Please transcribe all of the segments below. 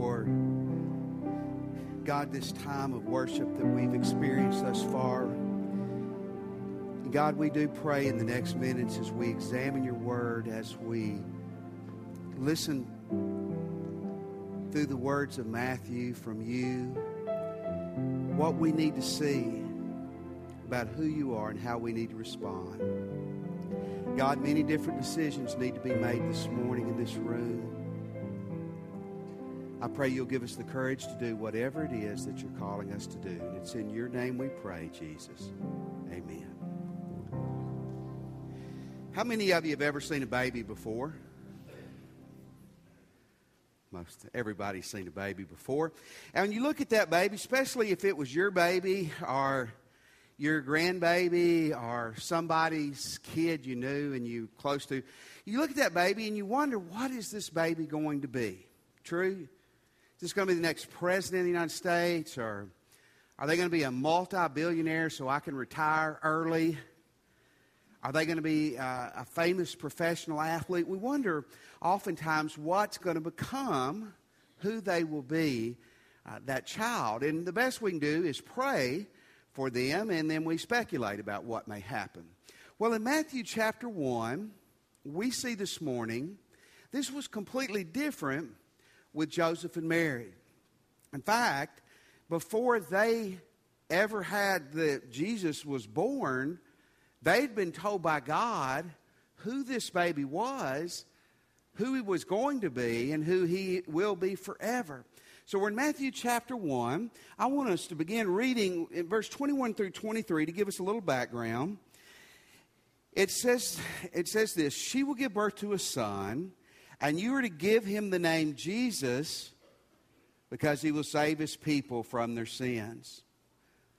for, God, this time of worship that we've experienced thus far. God, we do pray in the next minutes as we examine your word, as we listen through the words of Matthew from you, what we need to see about who you are and how we need to respond. God, many different decisions need to be made this morning in this room. I pray you'll give us the courage to do whatever it is that you're calling us to do. And it's in your name we pray, Jesus. Amen. How many of you have ever seen a baby before? Most everybody's seen a baby before. And when you look at that baby, especially if it was your baby or your grandbaby or somebody's kid you knew and you close to, you look at that baby and you wonder, what is this baby going to be? True? Is this going to be the next president of the United States? Or are they going to be a multi billionaire so I can retire early? Are they going to be uh, a famous professional athlete? We wonder oftentimes what's going to become, who they will be, uh, that child. And the best we can do is pray for them, and then we speculate about what may happen. Well, in Matthew chapter 1, we see this morning this was completely different with Joseph and Mary. In fact, before they ever had that Jesus was born, They'd been told by God who this baby was, who he was going to be, and who he will be forever. So we're in Matthew chapter 1. I want us to begin reading in verse 21 through 23 to give us a little background. It says, it says this She will give birth to a son, and you are to give him the name Jesus because he will save his people from their sins.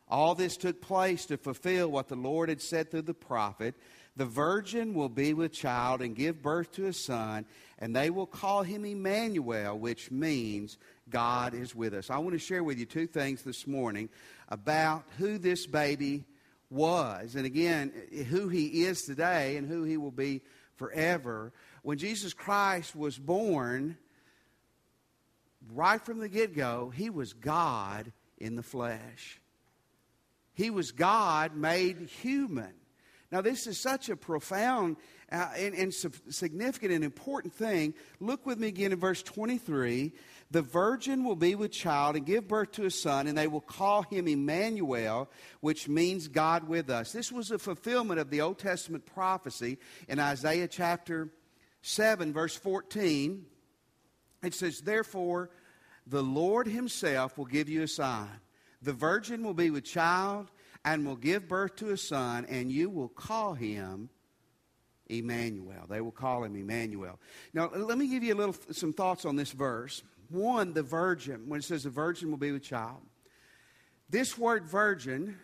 All this took place to fulfill what the Lord had said through the prophet. The virgin will be with child and give birth to a son, and they will call him Emmanuel, which means God is with us. I want to share with you two things this morning about who this baby was, and again, who he is today and who he will be forever. When Jesus Christ was born, right from the get go, he was God in the flesh. He was God made human. Now, this is such a profound uh, and, and significant and important thing. Look with me again in verse 23. The virgin will be with child and give birth to a son, and they will call him Emmanuel, which means God with us. This was a fulfillment of the Old Testament prophecy in Isaiah chapter 7, verse 14. It says, Therefore, the Lord himself will give you a sign. The virgin will be with child and will give birth to a son, and you will call him Emmanuel. They will call him Emmanuel. Now, let me give you a little some thoughts on this verse. One, the virgin, when it says the virgin will be with child. This word virgin,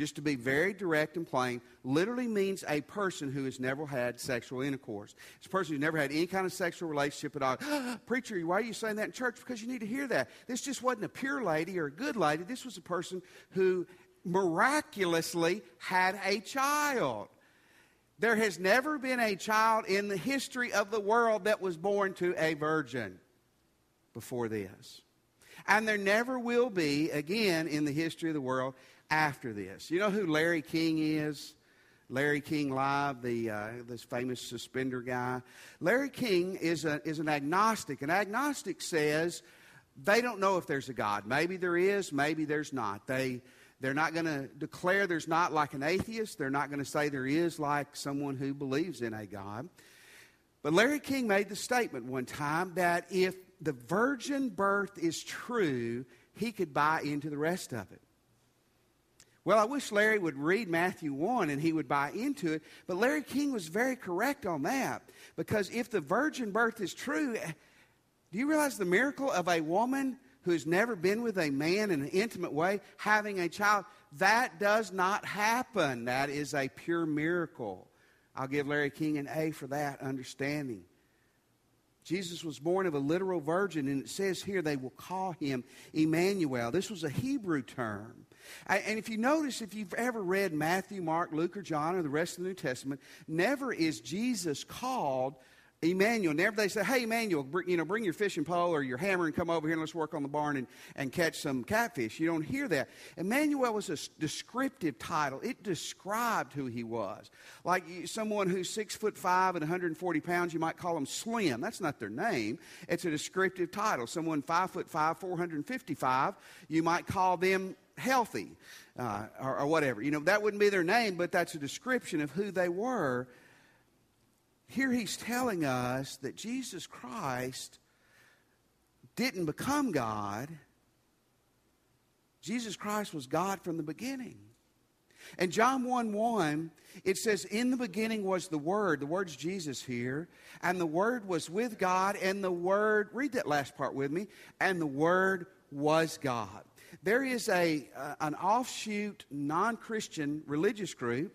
just to be very direct and plain, literally means a person who has never had sexual intercourse. It's a person who's never had any kind of sexual relationship at all. Preacher, why are you saying that in church? Because you need to hear that. This just wasn't a pure lady or a good lady. This was a person who miraculously had a child. There has never been a child in the history of the world that was born to a virgin before this. And there never will be again in the history of the world after this. You know who Larry King is? Larry King Live, the uh, this famous suspender guy. Larry King is a, is an agnostic. An agnostic says they don't know if there's a God. Maybe there is, maybe there's not. They they're not going to declare there's not like an atheist. They're not going to say there is like someone who believes in a God. But Larry King made the statement one time that if the virgin birth is true, he could buy into the rest of it. Well, I wish Larry would read Matthew 1 and he would buy into it. But Larry King was very correct on that. Because if the virgin birth is true, eh, do you realize the miracle of a woman who's never been with a man in an intimate way having a child. That does not happen. That is a pure miracle. I'll give Larry King an A for that understanding. Jesus was born of a literal virgin, and it says here they will call him Emmanuel. This was a Hebrew term. And if you notice, if you've ever read Matthew, Mark, Luke, or John, or the rest of the New Testament, never is Jesus called Emmanuel. Never they say, hey, Emmanuel, br- you know, bring your fishing pole or your hammer and come over here and let's work on the barn and, and catch some catfish. You don't hear that. Emmanuel was a descriptive title. It described who he was. Like someone who's six foot five and 140 pounds, you might call them slim. That's not their name. It's a descriptive title. Someone five foot five, 455, you might call them healthy uh, or, or whatever. You know, that wouldn't be their name, but that's a description of who they were here he's telling us that Jesus Christ didn't become God. Jesus Christ was God from the beginning. And John 1 1, it says, In the beginning was the Word. The word's Jesus here. And the Word was with God, and the Word, read that last part with me, and the Word was God. There is a, uh, an offshoot non Christian religious group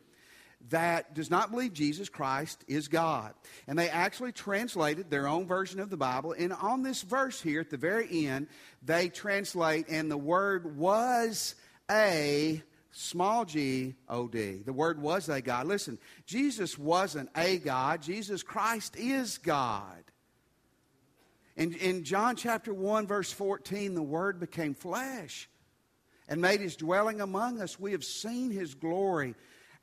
that does not believe Jesus Christ is God. And they actually translated their own version of the Bible. And on this verse here at the very end, they translate, and the word was a small g o d. The word was a God. Listen, Jesus wasn't a God, Jesus Christ is God. In, in John chapter 1, verse 14, the Word became flesh and made his dwelling among us. We have seen his glory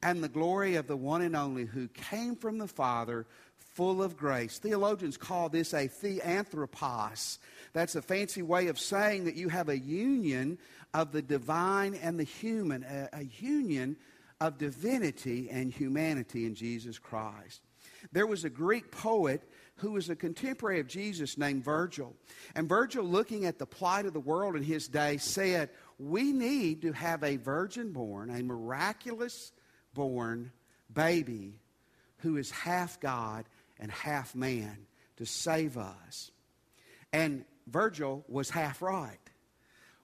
and the glory of the one and only who came from the Father, full of grace. Theologians call this a theanthropos. That's a fancy way of saying that you have a union of the divine and the human, a, a union of divinity and humanity in Jesus Christ. There was a Greek poet who was a contemporary of Jesus named Virgil. And Virgil, looking at the plight of the world in his day, said, We need to have a virgin born, a miraculous born baby who is half God and half man to save us. And Virgil was half right.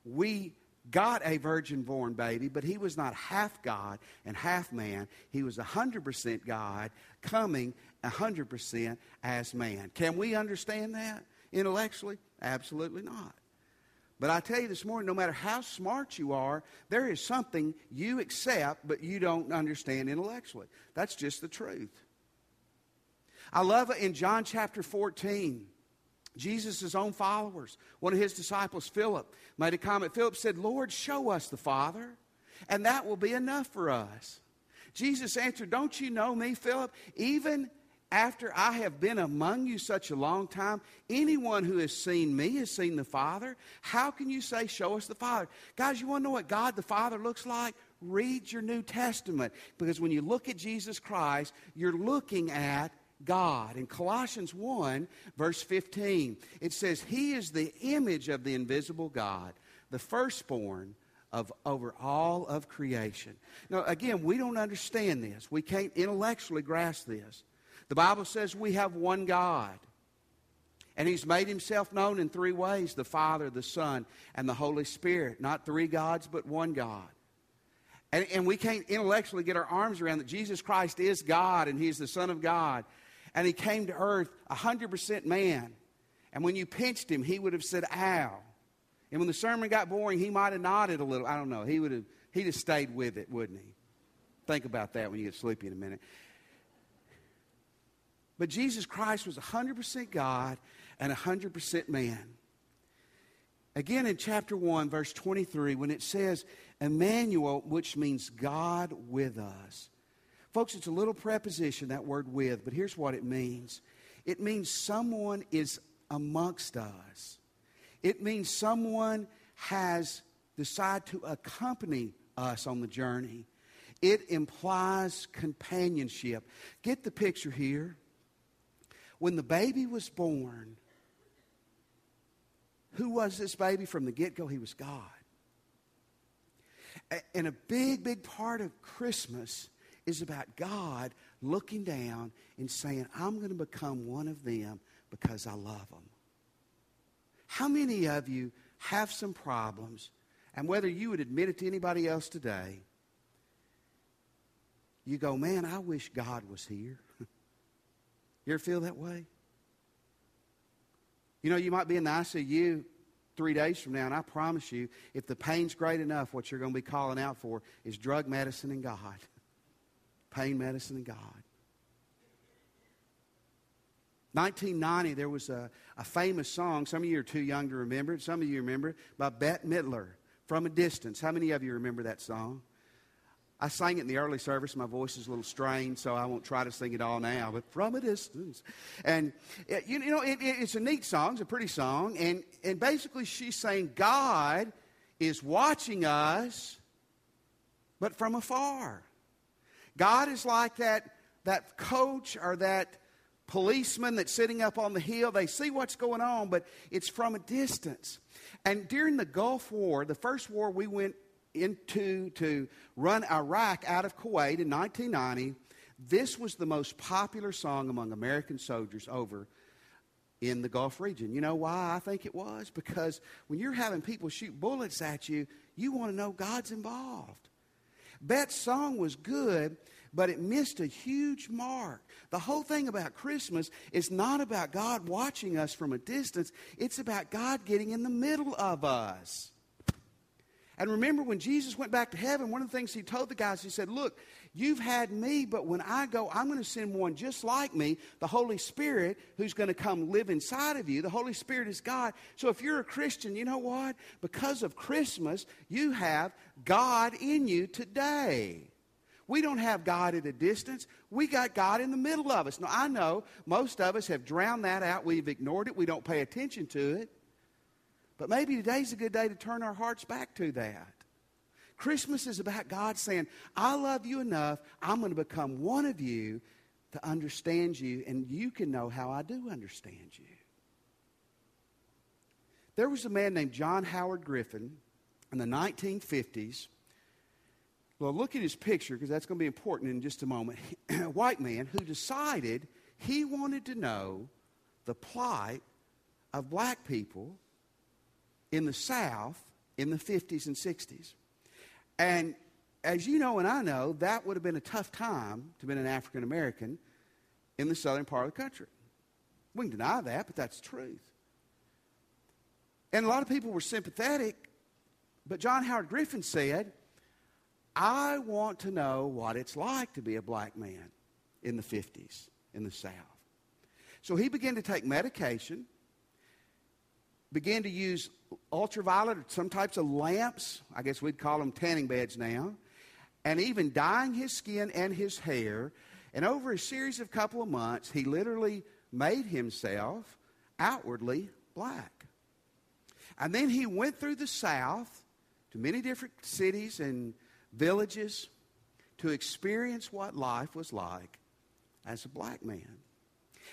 We got a virgin born baby, but he was not half God and half man. He was 100% God coming 100% as man. Can we understand that intellectually? Absolutely not. But I tell you this morning, no matter how smart you are, there is something you accept but you don't understand intellectually. That's just the truth. I love it in John chapter 14. Jesus' own followers, one of his disciples, Philip, made a comment. Philip said, Lord, show us the Father, and that will be enough for us. Jesus answered, Don't you know me, Philip? Even after I have been among you such a long time, anyone who has seen me has seen the Father. How can you say, Show us the Father? Guys, you want to know what God the Father looks like? Read your New Testament. Because when you look at Jesus Christ, you're looking at God. In Colossians 1, verse 15, it says, He is the image of the invisible God, the firstborn of over all of creation. Now, again, we don't understand this. We can't intellectually grasp this. The Bible says we have one God. And he's made himself known in three ways the Father, the Son, and the Holy Spirit. Not three gods, but one God. And, and we can't intellectually get our arms around that Jesus Christ is God and he's the Son of God. And he came to earth 100% man. And when you pinched him, he would have said, ow. And when the sermon got boring, he might have nodded a little. I don't know. He would have, he'd have stayed with it, wouldn't he? Think about that when you get sleepy in a minute. But Jesus Christ was 100% God and 100% man. Again, in chapter 1, verse 23, when it says Emmanuel, which means God with us. Folks, it's a little preposition, that word with, but here's what it means it means someone is amongst us, it means someone has decided to accompany us on the journey. It implies companionship. Get the picture here. When the baby was born, who was this baby from the get go? He was God. And a big, big part of Christmas is about God looking down and saying, I'm going to become one of them because I love them. How many of you have some problems, and whether you would admit it to anybody else today, you go, man, I wish God was here. You ever feel that way? You know, you might be in the ICU three days from now, and I promise you, if the pain's great enough, what you're going to be calling out for is drug medicine and God. Pain medicine and God. 1990, there was a, a famous song. Some of you are too young to remember it. Some of you remember it by Bette Midler, From a Distance. How many of you remember that song? I sang it in the early service. My voice is a little strained, so I won't try to sing it all now, but from a distance. And, it, you know, it, it, it's a neat song. It's a pretty song. And, and basically, she's saying God is watching us, but from afar. God is like that, that coach or that policeman that's sitting up on the hill. They see what's going on, but it's from a distance. And during the Gulf War, the first war we went into to run Iraq out of Kuwait in 1990, this was the most popular song among American soldiers over in the Gulf region. You know why I think it was? Because when you're having people shoot bullets at you, you want to know God's involved. Bette's song was good, but it missed a huge mark. The whole thing about Christmas is not about God watching us from a distance, it's about God getting in the middle of us. And remember when Jesus went back to heaven, one of the things he told the guys, he said, Look, you've had me, but when I go, I'm going to send one just like me, the Holy Spirit, who's going to come live inside of you. The Holy Spirit is God. So if you're a Christian, you know what? Because of Christmas, you have God in you today. We don't have God at a distance. We got God in the middle of us. Now, I know most of us have drowned that out. We've ignored it. We don't pay attention to it. But maybe today's a good day to turn our hearts back to that. Christmas is about God saying, I love you enough, I'm going to become one of you to understand you, and you can know how I do understand you. There was a man named John Howard Griffin in the 1950s. Well, look at his picture because that's going to be important in just a moment. a white man who decided he wanted to know the plight of black people in the South in the 50s and 60s. And as you know and I know, that would have been a tough time to be an African American in the southern part of the country. We can deny that, but that's the truth. And a lot of people were sympathetic, but John Howard Griffin said, I want to know what it's like to be a black man in the 50s in the South. So he began to take medication began to use ultraviolet some types of lamps. I guess we'd call them tanning beds now. And even dyeing his skin and his hair. And over a series of couple of months, he literally made himself outwardly black. And then he went through the South to many different cities and villages to experience what life was like as a black man.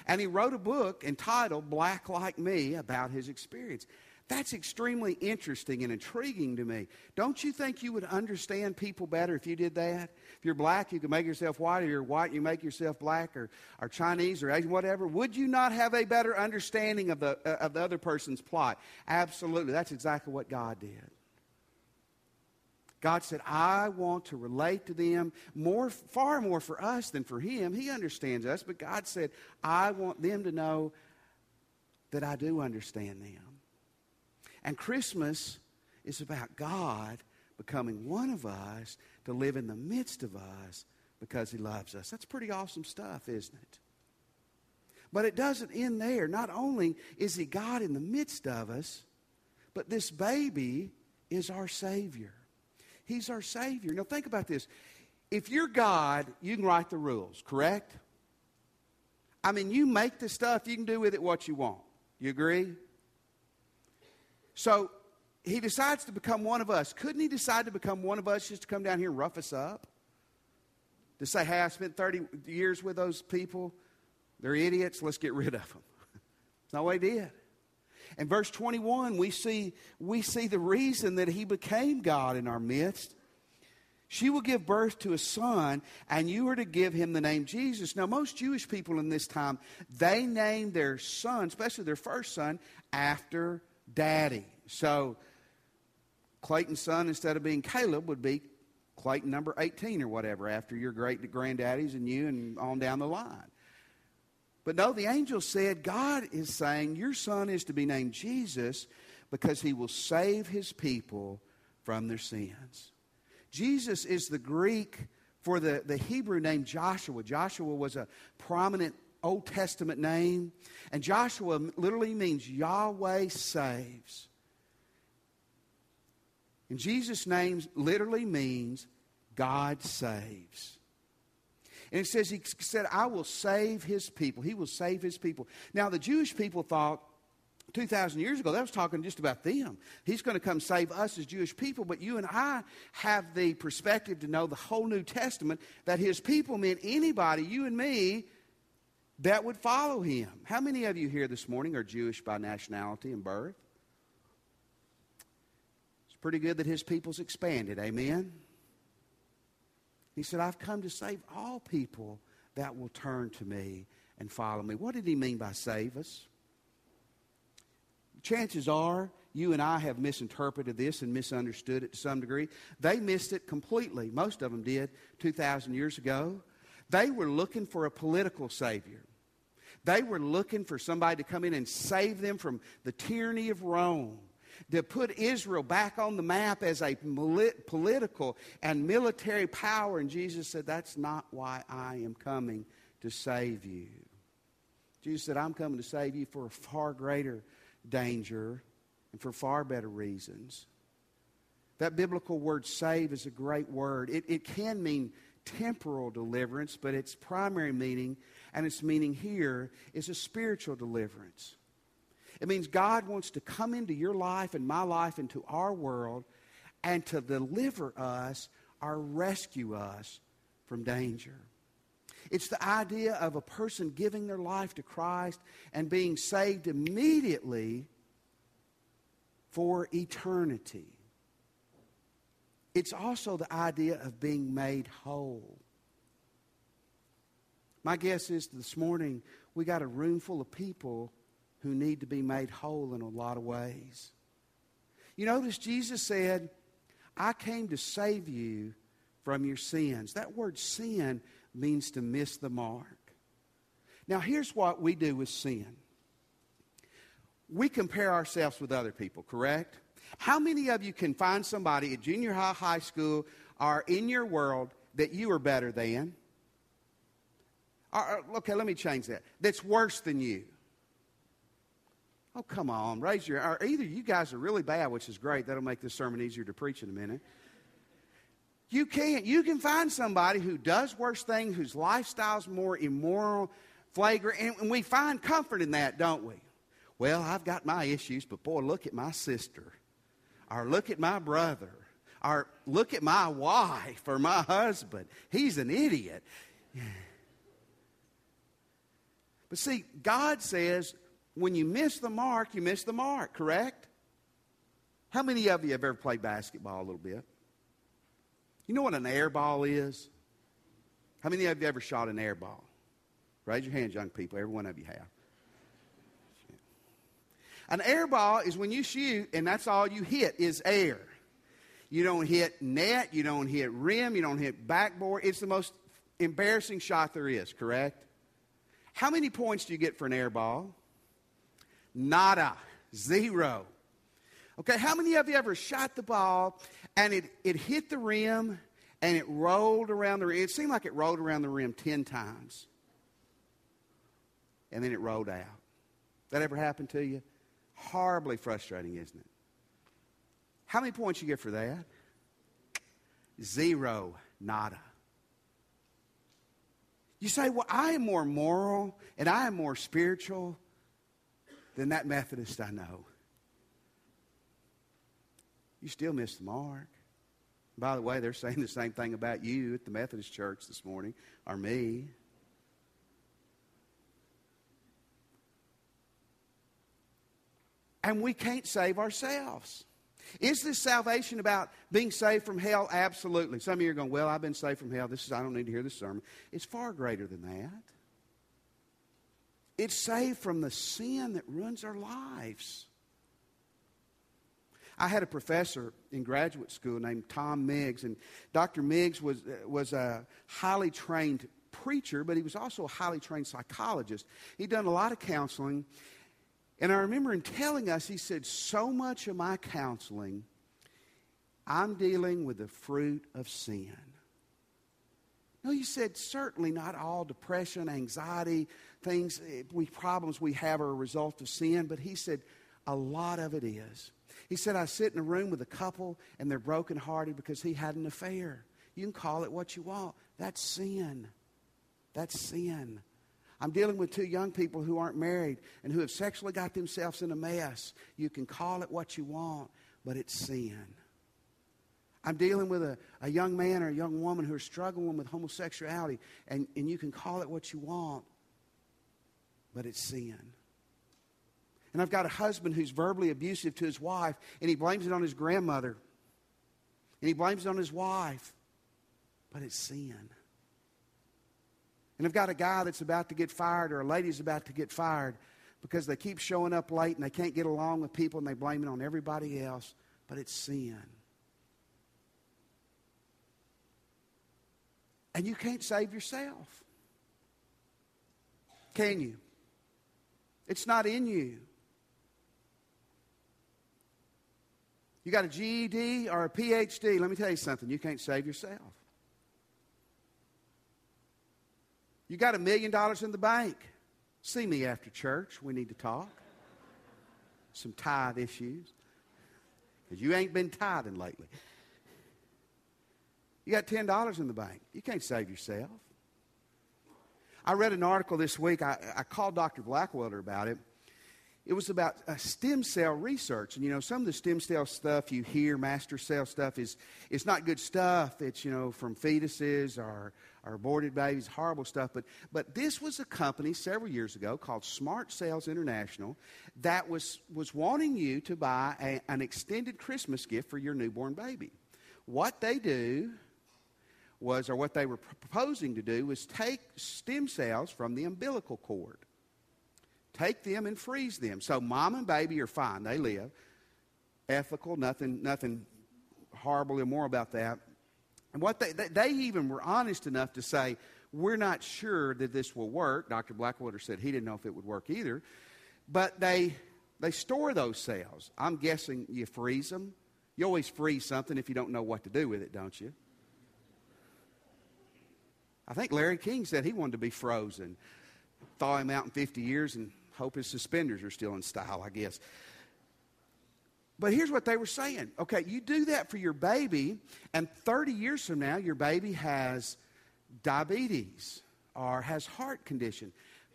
And he wrote a book entitled Black Like Me about his experience. That's extremely interesting and intriguing to me. Don't you think you would understand people better if you did that? If you're black, you can make yourself white, or you're white, you make yourself black, or, or Chinese, or Asian, whatever. Would you not have a better understanding of the, uh, of the other person's plot? Absolutely. That's exactly what God did. God said, I want to relate to them more, far more for us than for Him. He understands us, but God said, I want them to know that I do understand them. And Christmas is about God becoming one of us to live in the midst of us because He loves us. That's pretty awesome stuff, isn't it? But it doesn't end there. Not only is He God in the midst of us, but this baby is our Savior. He's our Savior. Now, think about this. If you're God, you can write the rules, correct? I mean, you make the stuff, you can do with it what you want. You agree? So, he decides to become one of us. Couldn't he decide to become one of us just to come down here and rough us up? To say, hey, I spent 30 years with those people. They're idiots. Let's get rid of them. That's not what he did. In verse 21, we see, we see the reason that he became God in our midst. She will give birth to a son, and you are to give him the name Jesus. Now, most Jewish people in this time, they named their son, especially their first son, after daddy. So, Clayton's son, instead of being Caleb, would be Clayton number 18 or whatever, after your great granddaddies and you and on down the line. But no, the angel said, God is saying, Your son is to be named Jesus because he will save his people from their sins. Jesus is the Greek for the, the Hebrew name Joshua. Joshua was a prominent Old Testament name. And Joshua literally means Yahweh saves. And Jesus' name literally means God saves. And it says, He said, I will save His people. He will save His people. Now, the Jewish people thought 2,000 years ago, that was talking just about them. He's going to come save us as Jewish people, but you and I have the perspective to know the whole New Testament that his people meant anybody, you and me, that would follow him. How many of you here this morning are Jewish by nationality and birth? It's pretty good that his people's expanded, amen? He said, I've come to save all people that will turn to me and follow me. What did he mean by save us? chances are you and I have misinterpreted this and misunderstood it to some degree. They missed it completely. Most of them did 2,000 years ago. They were looking for a political savior. They were looking for somebody to come in and save them from the tyranny of Rome, to put Israel back on the map as a political and military power. And Jesus said, That's not why I am coming to save you. Jesus said, I'm coming to save you for a far greater danger and for far better reasons. That biblical word save is a great word. It, it can mean temporal deliverance, but its primary meaning and its meaning here is a spiritual deliverance. It means God wants to come into your life and my life, into our world, and to deliver us or rescue us from danger. It's the idea of a person giving their life to Christ and being saved immediately for eternity. It's also the idea of being made whole. My guess is this morning we got a room full of people who need to be made whole in a lot of ways. You notice Jesus said, I came to save you from your sins. That word sin means to miss the mark. Now, here's what we do with sin we compare ourselves with other people, correct? How many of you can find somebody at junior high, high school, or in your world that you are better than? Or, okay, let me change that. That's worse than you. Oh, come on, raise your. Or either you guys are really bad, which is great. That'll make this sermon easier to preach in a minute. You can't. You can find somebody who does worse things, whose lifestyle's more immoral, flagrant, and, and we find comfort in that, don't we? Well, I've got my issues, but boy, look at my sister, or look at my brother, or look at my wife or my husband. He's an idiot. But see, God says when you miss the mark, you miss the mark, correct? How many of you have ever played basketball a little bit? You know what an air ball is? How many of you ever shot an air ball? Raise your hands, young people. Every one of you have. An air ball is when you shoot and that's all you hit is air. You don't hit net, you don't hit rim, you don't hit backboard. It's the most embarrassing shot there is, correct? How many points do you get for an air ball? Nada. Zero. Okay, how many of you ever shot the ball and it, it hit the rim and it rolled around the rim? It seemed like it rolled around the rim 10 times. And then it rolled out. That ever happened to you? Horribly frustrating, isn't it? How many points you get for that? Zero. Nada. You say, well, I am more moral and I am more spiritual than that Methodist I know you still miss the mark. By the way, they're saying the same thing about you at the Methodist Church this morning, or me. And we can't save ourselves. Is this salvation about being saved from hell? Absolutely. Some of you are going, Well, I've been saved from hell. This is I don't need to hear this sermon. It's far greater than that. It's saved from the sin that ruins our lives. I had a professor in graduate school named Tom Miggs, and Dr. Miggs was, was a highly trained preacher, but he was also a highly trained psychologist. He'd done a lot of counseling, and I remember him telling us, he said, So much of my counseling, I'm dealing with the fruit of sin. No, you said certainly not all depression, anxiety, things, eh, we, problems we have are a result of sin, but he said a lot of it is. He said, I sit in a room with a couple and they're brokenhearted because he had an affair. You can call it what you want. That's sin. That's sin. I'm dealing with two young people who aren't married and who have sexually got themselves in a mess. You can call it what you want, but it's sin. I'm dealing with a, a young man or a young woman who are struggling with homosexuality, and, and you can call it what you want, but it's sin. And I've got a husband who's verbally abusive to his wife, and he blames it on his grandmother. And he blames it on his wife. But it's sin. And I've got a guy that's about to get fired, or a lady's about to get fired because they keep showing up late and they can't get along with people and they blame it on everybody else. But it's sin. And you can't save yourself. Can you? It's not in you. You got a GED or a PhD, let me tell you something, you can't save yourself. You got a million dollars in the bank. See me after church. We need to talk. Some tithe issues. Because you ain't been tithing lately. You got $10 in the bank. You can't save yourself. I read an article this week. I, I called Dr. Blackwelder about it it was about uh, stem cell research. And, you know, some of the stem cell stuff you hear, master cell stuff, is it's not good stuff. It's, you know, from fetuses or, or aborted babies, horrible stuff. But, but this was a company several years ago called Smart Cells International that was, was wanting you to buy a, an extended Christmas gift for your newborn baby. What they do was, or what they were proposing to do, was take stem cells from the umbilical cord Take them and freeze them. So mom and baby are fine. They live. Ethical, nothing, nothing horrible, immoral about that. And what they, they even were honest enough to say, we're not sure that this will work. Dr. Blackwater said he didn't know if it would work either. But they, they store those cells. I'm guessing you freeze them. You always freeze something if you don't know what to do with it, don't you? I think Larry King said he wanted to be frozen. Thaw him out in 50 years and Hope his suspenders are still in style, I guess. But here's what they were saying. Okay, you do that for your baby, and 30 years from now, your baby has diabetes or has heart condition.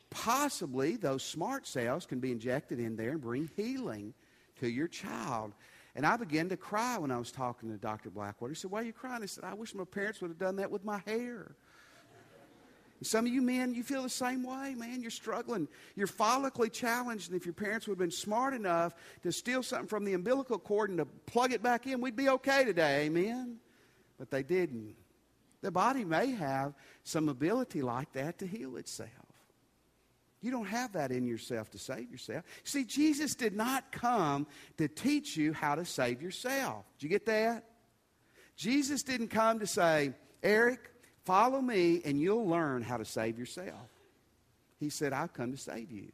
Possibly those smart cells can be injected in there and bring healing to your child. And I began to cry when I was talking to Dr. Blackwater. He said, Why are you crying? I said, I wish my parents would have done that with my hair. Some of you men, you feel the same way, man. You're struggling. You're follically challenged. And if your parents would have been smart enough to steal something from the umbilical cord and to plug it back in, we'd be okay today. Amen? But they didn't. The body may have some ability like that to heal itself. You don't have that in yourself to save yourself. See, Jesus did not come to teach you how to save yourself. Did you get that? Jesus didn't come to say, Eric, Follow me, and you'll learn how to save yourself. He said, I've come to save you.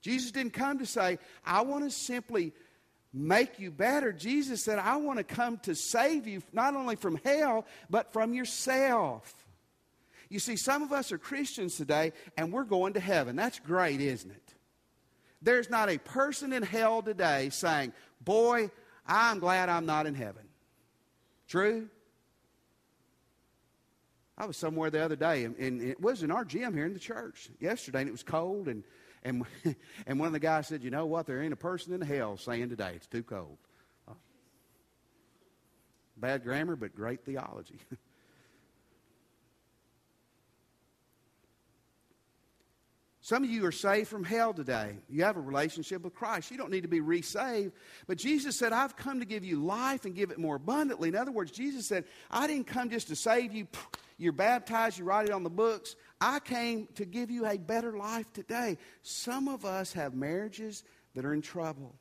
Jesus didn't come to say, I want to simply make you better. Jesus said, I want to come to save you not only from hell, but from yourself. You see, some of us are Christians today, and we're going to heaven. That's great, isn't it? There's not a person in hell today saying, Boy, I'm glad I'm not in heaven. True? I was somewhere the other day, and, and, it was in our gym here in the church yesterday, and it was cold, and and and one of the guys said, "You know what? There ain't a person in hell saying today it's too cold." Bad grammar, but great theology. Some of you are saved from hell today. You have a relationship with Christ. You don't need to be resaved. But Jesus said, I've come to give you life and give it more abundantly. In other words, Jesus said, I didn't come just to save you. You're baptized, you write it on the books. I came to give you a better life today. Some of us have marriages that are in trouble.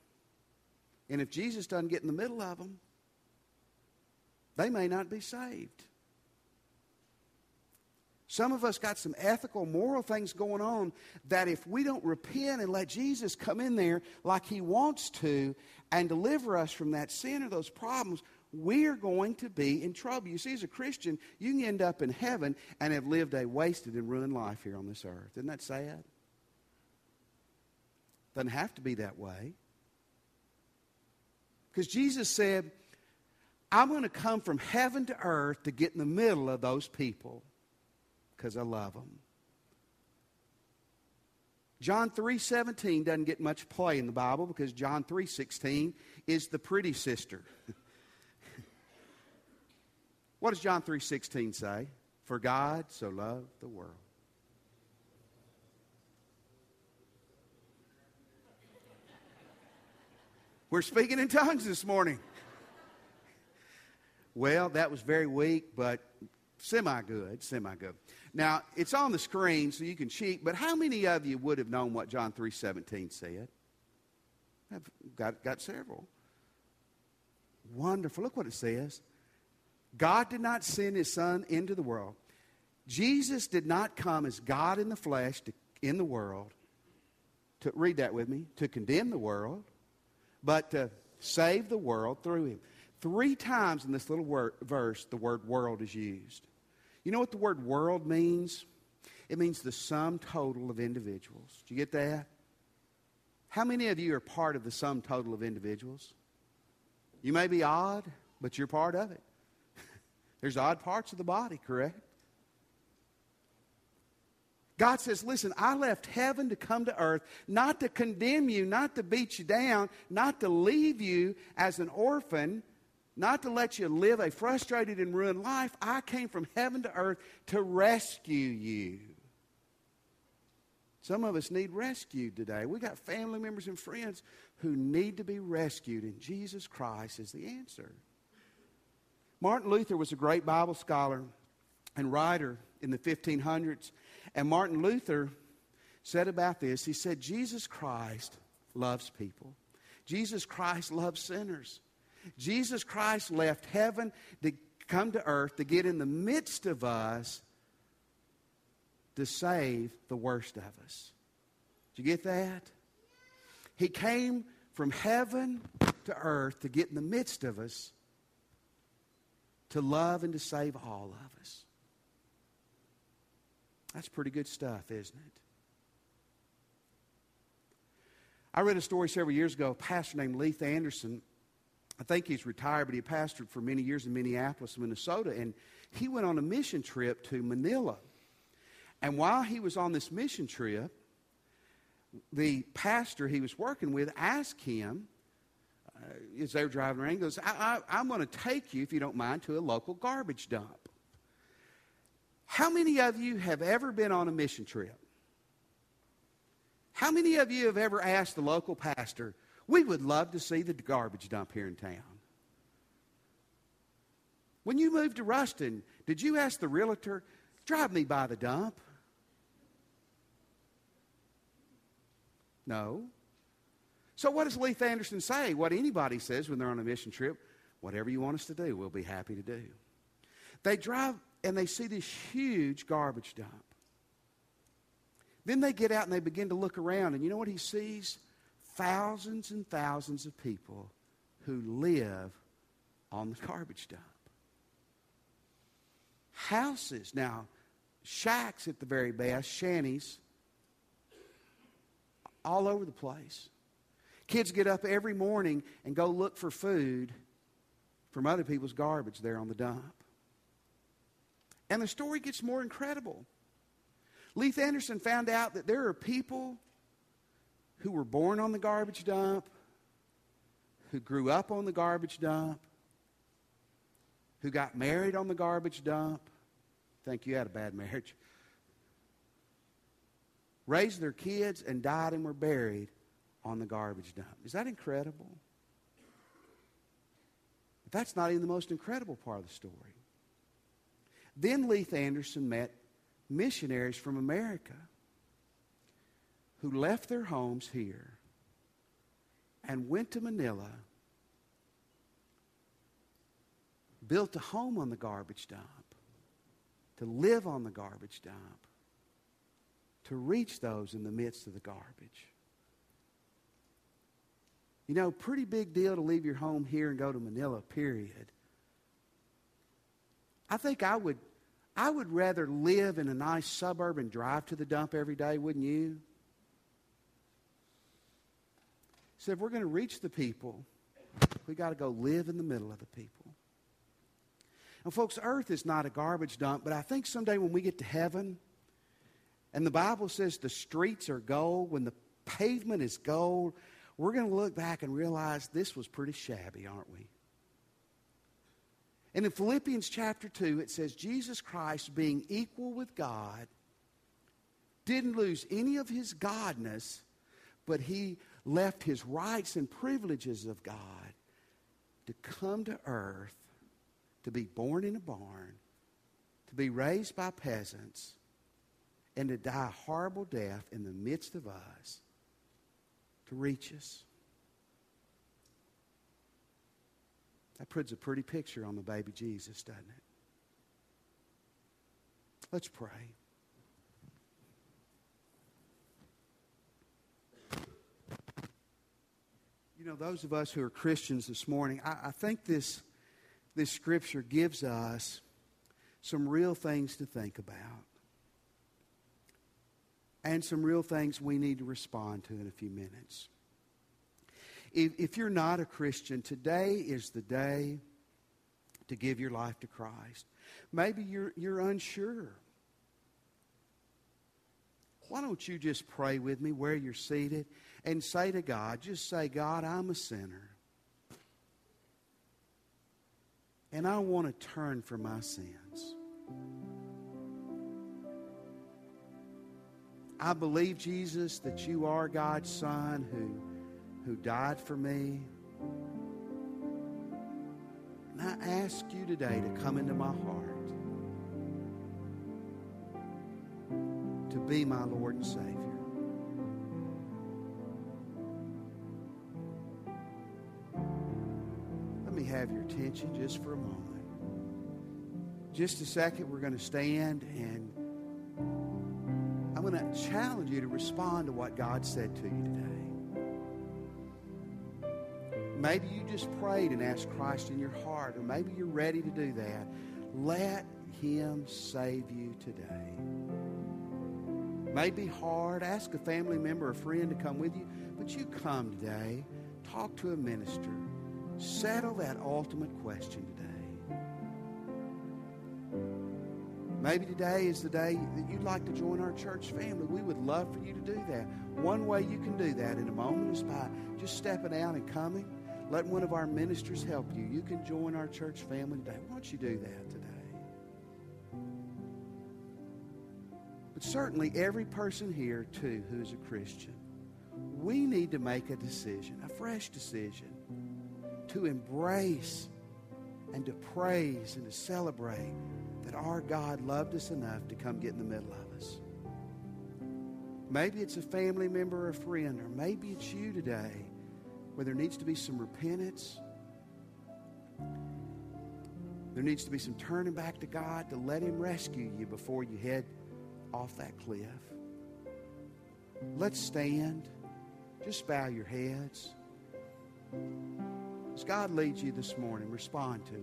And if Jesus doesn't get in the middle of them, they may not be saved. Some of us got some ethical, moral things going on that if we don't repent and let Jesus come in there like he wants to and deliver us from that sin or those problems, we're going to be in trouble. You see, as a Christian, you can end up in heaven and have lived a wasted and ruined life here on this earth. Isn't that sad? Doesn't have to be that way. Because Jesus said, I'm going to come from heaven to earth to get in the middle of those people because I love them. John 3:17 doesn't get much play in the Bible because John 3:16 is the pretty sister. what does John 3:16 say? For God so loved the world. We're speaking in tongues this morning. Well, that was very weak, but semi good, semi good. Now, it's on the screen so you can cheat, but how many of you would have known what John 3:17 said? I've got, got several. Wonderful. Look what it says. God did not send his son into the world. Jesus did not come as God in the flesh to, in the world to read that with me, to condemn the world, but to save the world through him. Three times in this little word, verse, the word world is used. You know what the word world means? It means the sum total of individuals. Do you get that? How many of you are part of the sum total of individuals? You may be odd, but you're part of it. There's odd parts of the body, correct? God says, Listen, I left heaven to come to earth, not to condemn you, not to beat you down, not to leave you as an orphan, not to let you live a frustrated and ruined life. I came from heaven to earth to rescue you. Some of us need rescued today. We got family members and friends who need to be rescued, and Jesus Christ is the answer. Martin Luther was a great Bible scholar and writer in the 1500s. And Martin Luther said about this, he said, Jesus Christ loves people. Jesus Christ loves sinners. Jesus Christ left heaven to come to earth to get in the midst of us to save the worst of us. Did you get that? He came from heaven to earth to get in the midst of us to love and to save all of us. That's pretty good stuff, isn't it? I read a story several years ago, a pastor named Leith Anderson I think he's retired, but he pastored for many years in Minneapolis, Minnesota, and he went on a mission trip to Manila. And while he was on this mission trip, the pastor he was working with asked him, Uh, as they were driving around, goes, I, I, I'm going to take you, if you don't mind, to a local garbage dump. How many of you have ever been on a mission trip? How many of you have ever asked the local pastor, we would love to see the garbage dump here in town. When you moved to Ruston, did you ask the realtor, drive me by the dump? No. So, what does Leith Anderson say? What anybody says when they're on a mission trip whatever you want us to do, we'll be happy to do. They drive and they see this huge garbage dump. Then they get out and they begin to look around, and you know what he sees? thousands and thousands of people who live on the garbage dump. Houses, now, shacks at the very best, shanties, all over the place. Kids get up every morning and go look for food from other people's garbage there on the dump. And the story gets more incredible. Leith Anderson found out that there are people who were born on the garbage dump, who grew up on the garbage dump, who got married on the garbage dump. Think you had a bad marriage. Raised their kids and died and were buried on the garbage dump. Is that incredible? But that's not even the most incredible part of the story. Then Leith Anderson met missionaries from America who left their homes here and went to Manila, built a home on the garbage dump, to live on the garbage dump, to reach those in the midst of the garbage. You know, pretty big deal to leave your home here and go to Manila, period. I think I would, I would rather live in a nice suburb and drive to the dump every day, wouldn't you? So if we're going to reach the people, we got to go live in the middle of the people. And folks, earth is not a garbage dump, but I think someday when we get to heaven, and the Bible says the streets are gold, when the pavement is gold, we're going to look back and realize this was pretty shabby, aren't we? And in Philippians chapter 2, it says, Jesus Christ, being equal with God, didn't lose any of his godness, but he left his rights and privileges of God to come to earth, to be born in a barn, to be raised by peasants, and to die a horrible death in the midst of us to reach us. That puts a pretty picture on the baby Jesus, doesn't it? Let's pray. You know, those of us who are Christians this morning, I, I think this, this scripture gives us some real things to think about and some real things we need to respond to in a few minutes. If, if you're not a Christian, today is the day to give your life to Christ. Maybe you're, you're unsure. Why don't you just pray with me where you're seated and say to God, just say, God, I'm a sinner. And I want to turn from my sins. I believe, Jesus, that you are God's Son who, who died for me. And I ask you today to come into my heart, to be my Lord and Savior. Let me have your attention just for a moment. Just a second, we're going to stand and going to challenge you to respond to what God said to you today. Maybe you just prayed and asked Christ in your heart, or maybe you're ready to do that. Let Him save you today. May be hard. Ask a family member or friend to come with you, but you come today. Talk to a minister. Settle that ultimate question today. Maybe today is the day that you'd like to join our church family. We would love for you to do that. One way you can do that in a moment is by just stepping out and coming. Let one of our ministers help you. You can join our church family today. Why don't you do that today? But certainly, every person here, too, who's a Christian, we need to make a decision, a fresh decision, to embrace and to praise and to celebrate that our God loved us enough to come get in the middle of us. Maybe it's a family member or a friend, or maybe it's you today where there needs to be some repentance. There needs to be some turning back to God to let Him rescue you before you head off that cliff. Let's stand. Just bow your heads. As God leads you this morning, respond to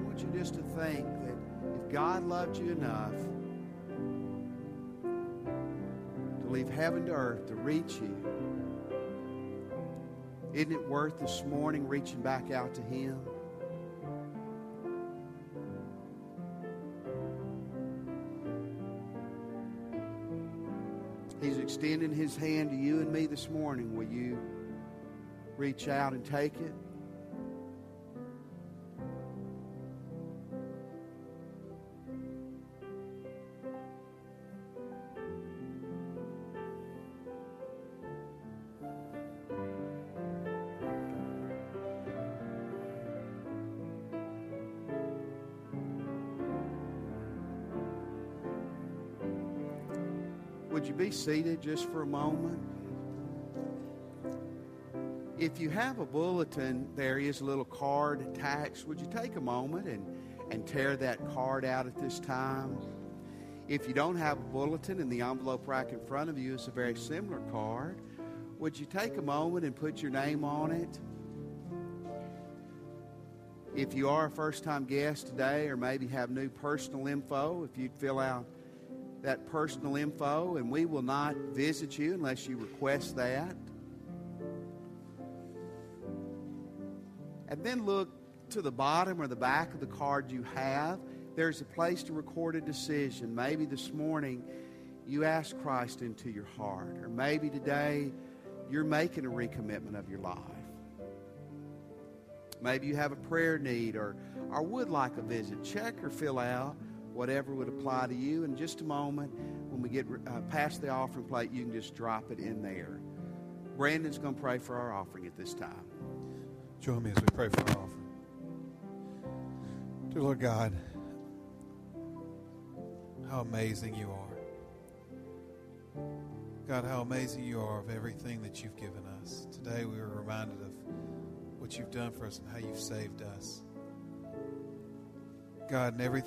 it. just to think that if God loved you enough to leave heaven to earth to reach you, Isn't it worth this morning reaching back out to Him? He's extending His hand to you and me this morning. Will you reach out and take it? Seated just for a moment? If you have a bulletin, there is a little card attached. Would you take a moment and, and tear that card out at this time? If you don't have a bulletin and the envelope rack in front of you is a very similar card, would you take a moment and put your name on it? If you are a first time guest today or maybe have new personal info, if you'd fill out that personal info, and we will not visit you unless you request that. And then look to the bottom or the back of the card you have. There's a place to record a decision. Maybe this morning you ask Christ into your heart, or maybe today you're making a recommitment of your life. Maybe you have a prayer need or, or would like a visit. Check or fill out whatever would apply to you. In just a moment, when we get uh, past the offering plate, you can just drop it in there. Brandon's going to pray for our offering at this time. Join me as we pray for our offering. Dear Lord God, how amazing you are. God, how amazing you are of everything that you've given us. Today we were reminded of what you've done for us and how you've saved us. God, and everything.